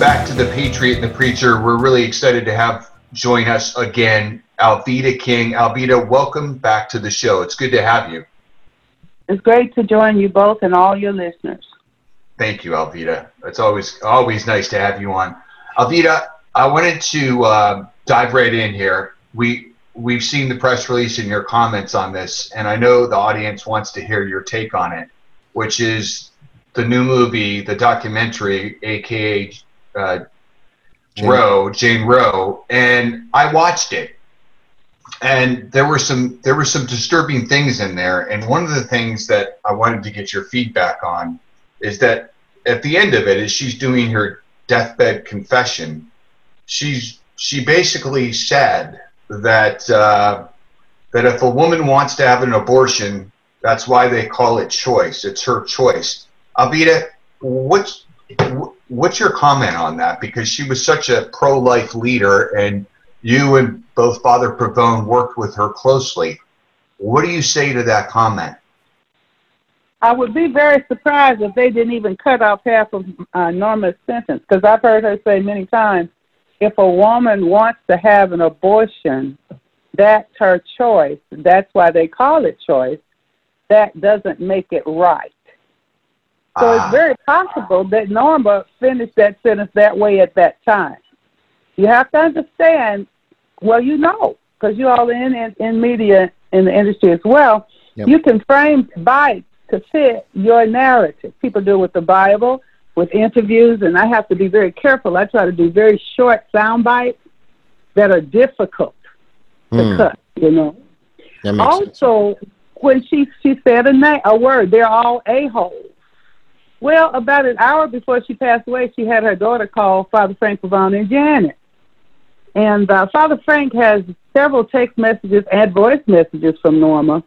back to the Patriot and the Preacher. We're really excited to have join us again, Alveda King. Alveda, welcome back to the show. It's good to have you. It's great to join you both and all your listeners. Thank you, Alveda. It's always always nice to have you on. Alveda, I wanted to uh, dive right in here. We we've seen the press release and your comments on this, and I know the audience wants to hear your take on it, which is the new movie, the documentary, aka uh, Jane. Roe, Jane Roe, and I watched it, and there were some there were some disturbing things in there, and one of the things that I wanted to get your feedback on is that at the end of it, as she's doing her deathbed confession, she's she basically said that uh, that if a woman wants to have an abortion, that's why they call it choice. It's her choice. Alveda, what's what's your comment on that? Because she was such a pro-life leader, and you and both Father Pavone worked with her closely. What do you say to that comment? I would be very surprised if they didn't even cut off half of uh, Norma's sentence, because I've heard her say many times, if a woman wants to have an abortion, that's her choice. That's why they call it choice. That doesn't make it right. So ah. it's very possible that Norma finished that sentence that way at that time. You have to understand, well, you know, because you're all in, in, in media in the industry as well, yep. you can frame bites to fit your narrative. People do it with the Bible, with interviews, and I have to be very careful. I try to do very short sound bites that are difficult to mm. cut, you know. also, sense. when she she said a name, a word, they're all a holes. Well, about an hour before she passed away, she had her daughter call Father Frank Pavone and Janet. And uh, Father Frank has several text messages and voice messages from Norma.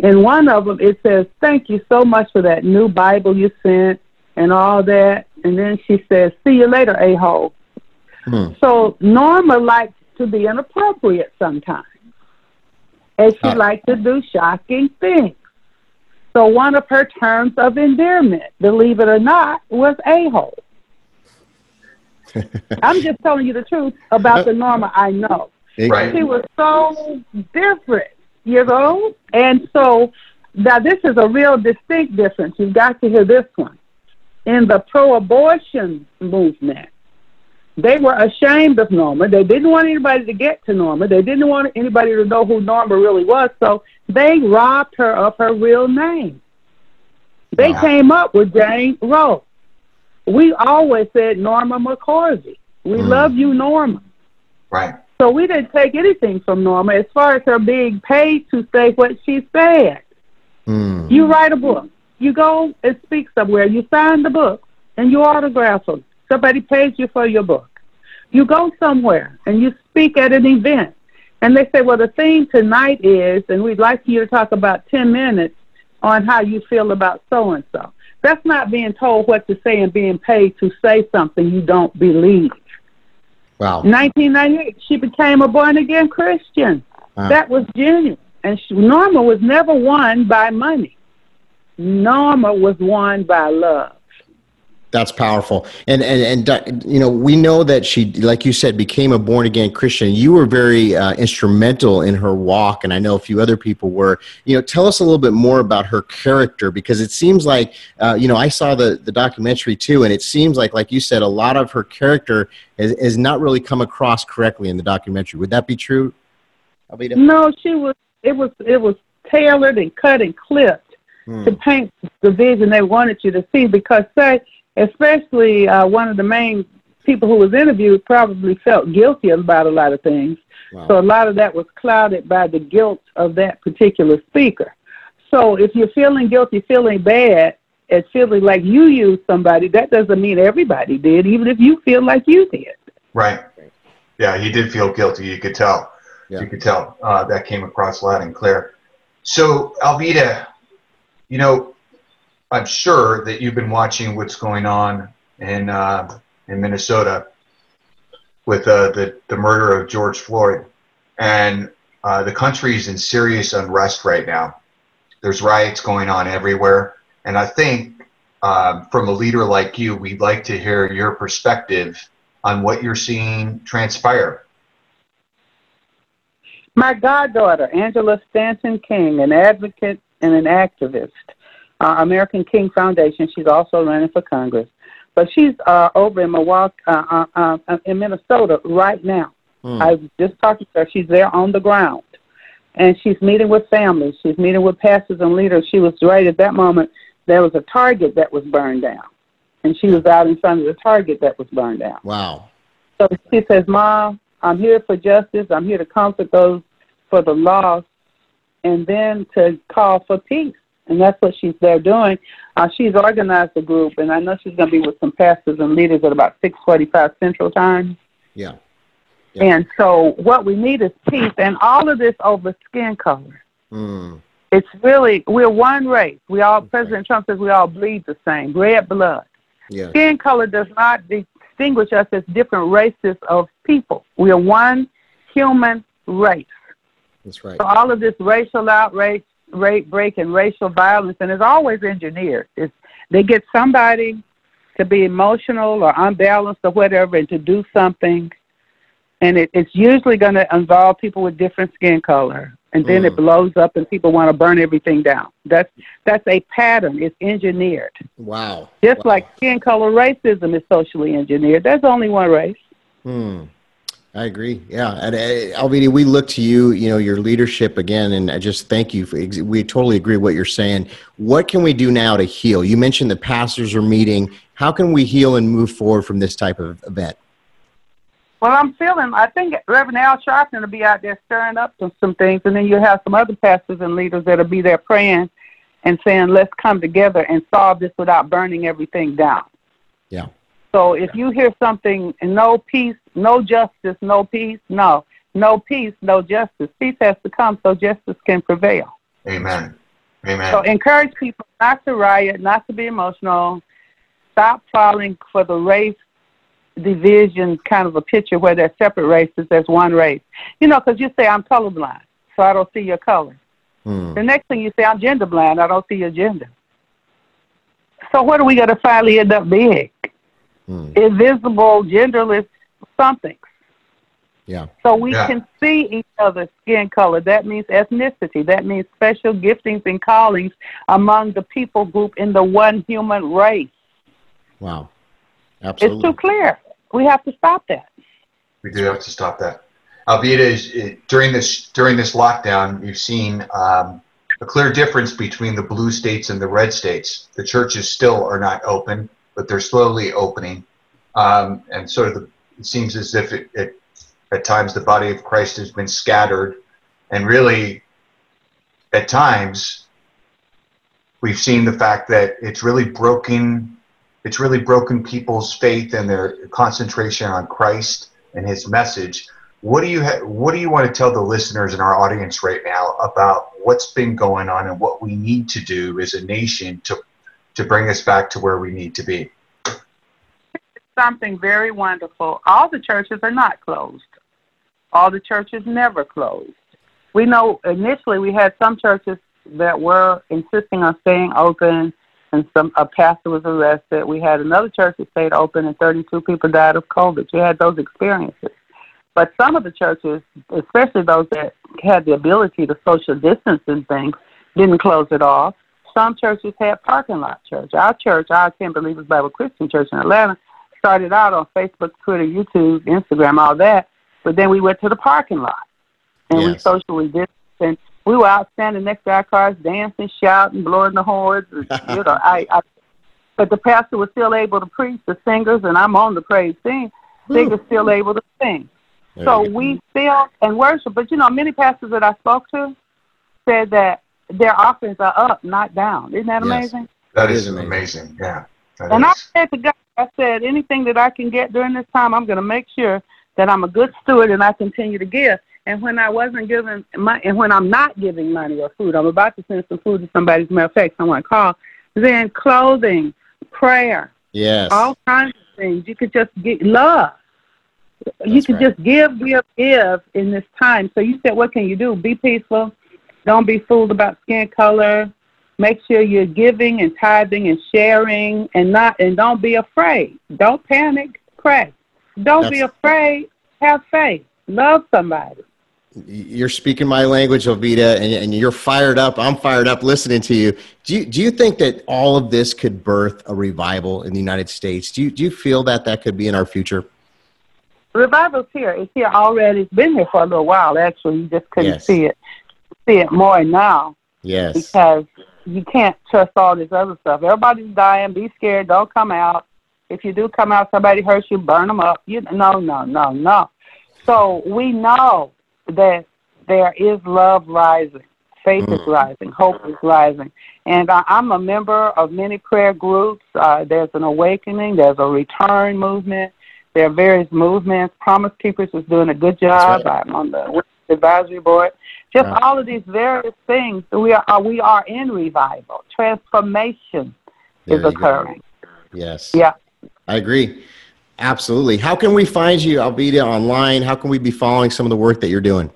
And one of them, it says, Thank you so much for that new Bible you sent and all that. And then she says, See you later, a hole. Hmm. So Norma likes to be inappropriate sometimes. And she uh. likes to do shocking things. So one of her terms of endearment, believe it or not, was a hole. I'm just telling you the truth about the Norma I know. Right. She was so different, you know? And so now this is a real distinct difference. You've got to hear this one. In the pro abortion movement, they were ashamed of Norma. They didn't want anybody to get to Norma. They didn't want anybody to know who Norma really was. So they robbed her of her real name. They wow. came up with Jane Roe we always said Norma McCorvey. We mm. love you, Norma. Right. So we didn't take anything from Norma as far as her being paid to say what she said. Mm. You write a book. You go and speak somewhere. You sign the book and you autograph them. Somebody pays you for your book. You go somewhere and you speak at an event. And they say, well, the theme tonight is, and we'd like you to talk about 10 minutes on how you feel about so and so. That's not being told what to say and being paid to say something you don't believe. Wow. 1998, she became a born again Christian. Wow. That was genuine. And she, Norma was never won by money. Norma was won by love. That's powerful. And, and, and, you know, we know that she, like you said, became a born again Christian. You were very uh, instrumental in her walk, and I know a few other people were. You know, tell us a little bit more about her character because it seems like, uh, you know, I saw the, the documentary too, and it seems like, like you said, a lot of her character has, has not really come across correctly in the documentary. Would that be true? No, she was, it was, it was tailored and cut and clipped hmm. to paint the vision they wanted you to see because, say, especially uh, one of the main people who was interviewed probably felt guilty about a lot of things. Wow. So a lot of that was clouded by the guilt of that particular speaker. So if you're feeling guilty, feeling bad, and feeling like you used somebody, that doesn't mean everybody did, even if you feel like you did. Right. Yeah, he did feel guilty. You could tell. Yeah. You could tell uh, that came across loud and clear. So, Alveda, you know, I'm sure that you've been watching what's going on in uh, in Minnesota with uh, the the murder of George Floyd, and uh, the country is in serious unrest right now. There's riots going on everywhere, and I think um, from a leader like you, we'd like to hear your perspective on what you're seeing transpire. My goddaughter, Angela Stanton King, an advocate and an activist, uh, American King Foundation. She's also running for Congress, but she's uh, over in Milwaukee, uh, uh, uh, in Minnesota right now. Hmm. I was just talking to her. She's there on the ground, and she's meeting with families. She's meeting with pastors and leaders. She was right at that moment. There was a target that was burned down, and she was out in front of the target that was burned down. Wow. So she says, Mom, I'm here for justice. I'm here to comfort those for the lost, and then to call for peace. And that's what she's there doing. Uh, she's organized a group, and I know she's going to be with some pastors and leaders at about 6:45 Central Time. Yeah. Yeah. And so, what we need is peace, and all of this over skin color. Hmm. It's really we're one race. We all. Okay. President Trump says we all bleed the same, red blood. Yeah. Skin color does not distinguish us as different races of people. We are one human race. That's right. So all of this racial outrage, rape, break, and racial violence, and it's always engineered. It's, they get somebody to be emotional or unbalanced or whatever, and to do something, and it, it's usually going to involve people with different skin color, and then it Mm. blows up, and people want to burn everything down. That's that's a pattern. It's engineered, Wow. just Wow. like skin color racism is socially engineered. There's only one race. Hmm. I agree. Yeah, and uh, Alveda, we look to you. You know your leadership again, and I just thank you. For, ex- we totally agree with what you're saying. What can we do now to heal? You mentioned the pastors are meeting. How can we heal and move forward from this type of event? Well, I'm feeling. I think Reverend Al Sharpton will be out there stirring up some, some things, and then you'll have some other pastors and leaders that'll be there praying and saying, "Let's come together and solve this without burning everything down." Yeah. So if you hear something, no peace, no justice, no peace, no, no peace, no justice. Peace has to come so justice can prevail. Amen. Amen. So encourage people not to riot, not to be emotional. Stop falling for the race division kind of a picture where there's separate races, there's one race. You know, because you say, I'm colorblind, so I don't see your color. Hmm. The next thing you say, I'm gender blind, I don't see your gender. So what are we going to finally end up being? Hmm. Invisible, genderless somethings. Yeah. So we Yeah. can see each other's skin color. That means ethnicity. That means special giftings and callings among the people group in the one human race. Wow. Absolutely. It's too clear. We have to stop that. We do have to stop that. Alveda, is it, during this during this lockdown, you've seen um, a clear difference between the blue states and the red states. The churches still are not open, but they're slowly opening, um, and sort of the, it seems as if it, it, at times the body of Christ has been scattered, and really, at times, we've seen the fact that it's really broken. It's really broken people's faith and their concentration on Christ and His message. What do you ha- What do you want to tell the listeners in our audience right now about what's been going on and what we need to do as a nation to to bring us back to where we need to be? Something very wonderful. All the churches are not closed. All the churches never closed. We know initially we had some churches that were insisting on staying open and some a pastor was arrested. We had another church that stayed open and 32 people died of COVID. We had those experiences. But some of the churches, especially those that had the ability to social distance and things, didn't close it off. Some churches had parking lot church. Our church, our Ten Believers Bible Christian Church in Atlanta, started out on Facebook, Twitter, YouTube, Instagram, all that. But then we went to the parking lot and we socially distanced. And we were out standing next to our cars, dancing, shouting, blowing the horns. and, you know, I, I. But the pastor was still able to preach. The singers, and I'm on the praise team. Singers still able to sing. There So we still and worship. But you know, many pastors that I spoke to said that their offerings are up, not down. Isn't that Yes. amazing? That It is, is amazing. amazing. Yeah. that And I said to God, I said, anything that I can get during this time, I'm going to make sure that I'm a good steward and I continue to give. And when I wasn't giving my, and when I'm not giving money or food, I'm about to send some food to somebody. As a matter of fact, someone called. Then clothing, prayer, Yes. all kinds of things. You could just get love. you could right. just give, give, give in this time. So you said, what can you do? Be peaceful. Don't be fooled about skin color. Make sure you're giving and tithing and sharing and not and don't be afraid. Don't panic. Pray. Don't be afraid. Have faith. Love somebody. You're speaking my language, Alveda, and, and you're fired up. I'm fired up listening to you. Do you do you think that all of this could birth a revival in the United States? Do you do you feel that that could be in our future? Revival's here. It's here already. It's been here for a little while. Actually, you just couldn't Yes. see it. See it more now Yes. because you can't trust all this other stuff. Everybody's dying. Be scared. Don't come out. If you do come out, somebody hurts you, burn them up. You no, no, no, no. So we know that there is love rising, faith is Mm. rising, hope is rising, and I, I'm a member of many prayer groups. Uh, there's an awakening. There's a return movement. There are various movements. Promise Keepers is doing a good job. That's I'm on the advisory board. Just Right. all of these various things. We are we are in revival. Transformation There is you go. occurring. Yes. Yeah. I agree. Absolutely. How can we find you, Alveda, online? How can we be following some of the work that you're doing?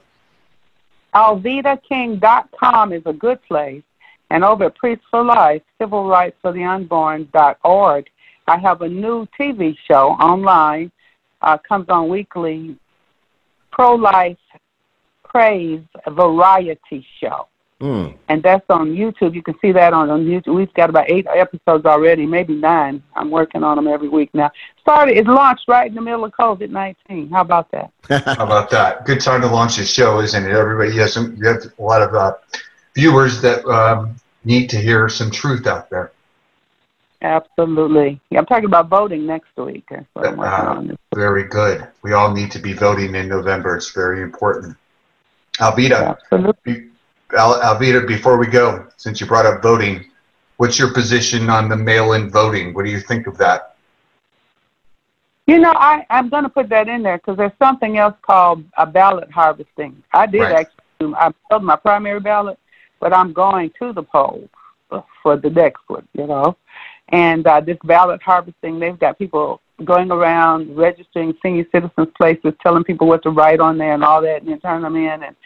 AlvedaKing.com is a good place. And over at Priest for Life, Civil Rights for the Unborn.org, I have a new TV show online. Uh, comes on weekly, Pro Life Praise Variety Show. Hmm. And that's on YouTube. You can see that on, on YouTube. We've got about eight episodes already, maybe nine. I'm working on them every week now. Started, it launched right in the middle of COVID 19. How about that? How about that? Good time to launch a show, isn't it? Everybody has some, you have a lot of uh, viewers that um, need to hear some truth out there. Absolutely. Yeah, I'm talking about voting next week. That's what I'm working Uh. Very good. We all need to be voting in November. It's very important. Alveda, Absolutely. Al- Alveda, before we go, since you brought up voting, what's your position on the mail-in voting? What do you think of that? You know, I, I'm going to put that in there because there's something else called a ballot harvesting. I did Right. actually, I mailed my primary ballot, but I'm going to the polls for the next one, you know. And uh, this ballot harvesting, they've got people going around registering senior citizens places, telling people what to write on there and all that, and then turning them in and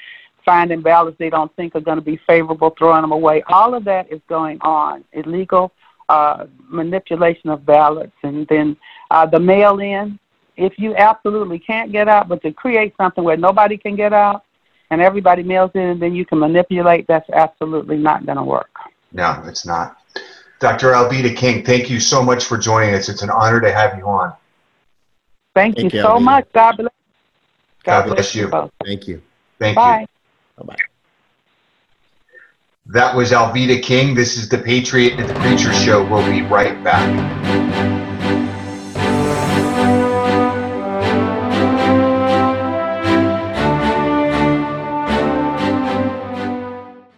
finding ballots they don't think are going to be favorable, throwing them away. All of that is going on. Illegal uh, manipulation of ballots, and then uh, the mail-in. If you absolutely can't get out, but to create something where nobody can get out, and everybody mails in, and then you can manipulate, that's absolutely not going to work. No, it's not. Dr. Alveda King, thank you so much for joining us. It's an honor to have you on. Thank, Thank you you, so Alveda. much. God bless. God bless you. both. Thank you. Thank Bye. you. Bye-bye. That was Alveda King. This is the Patriot and the Preacher Show. We'll be right back.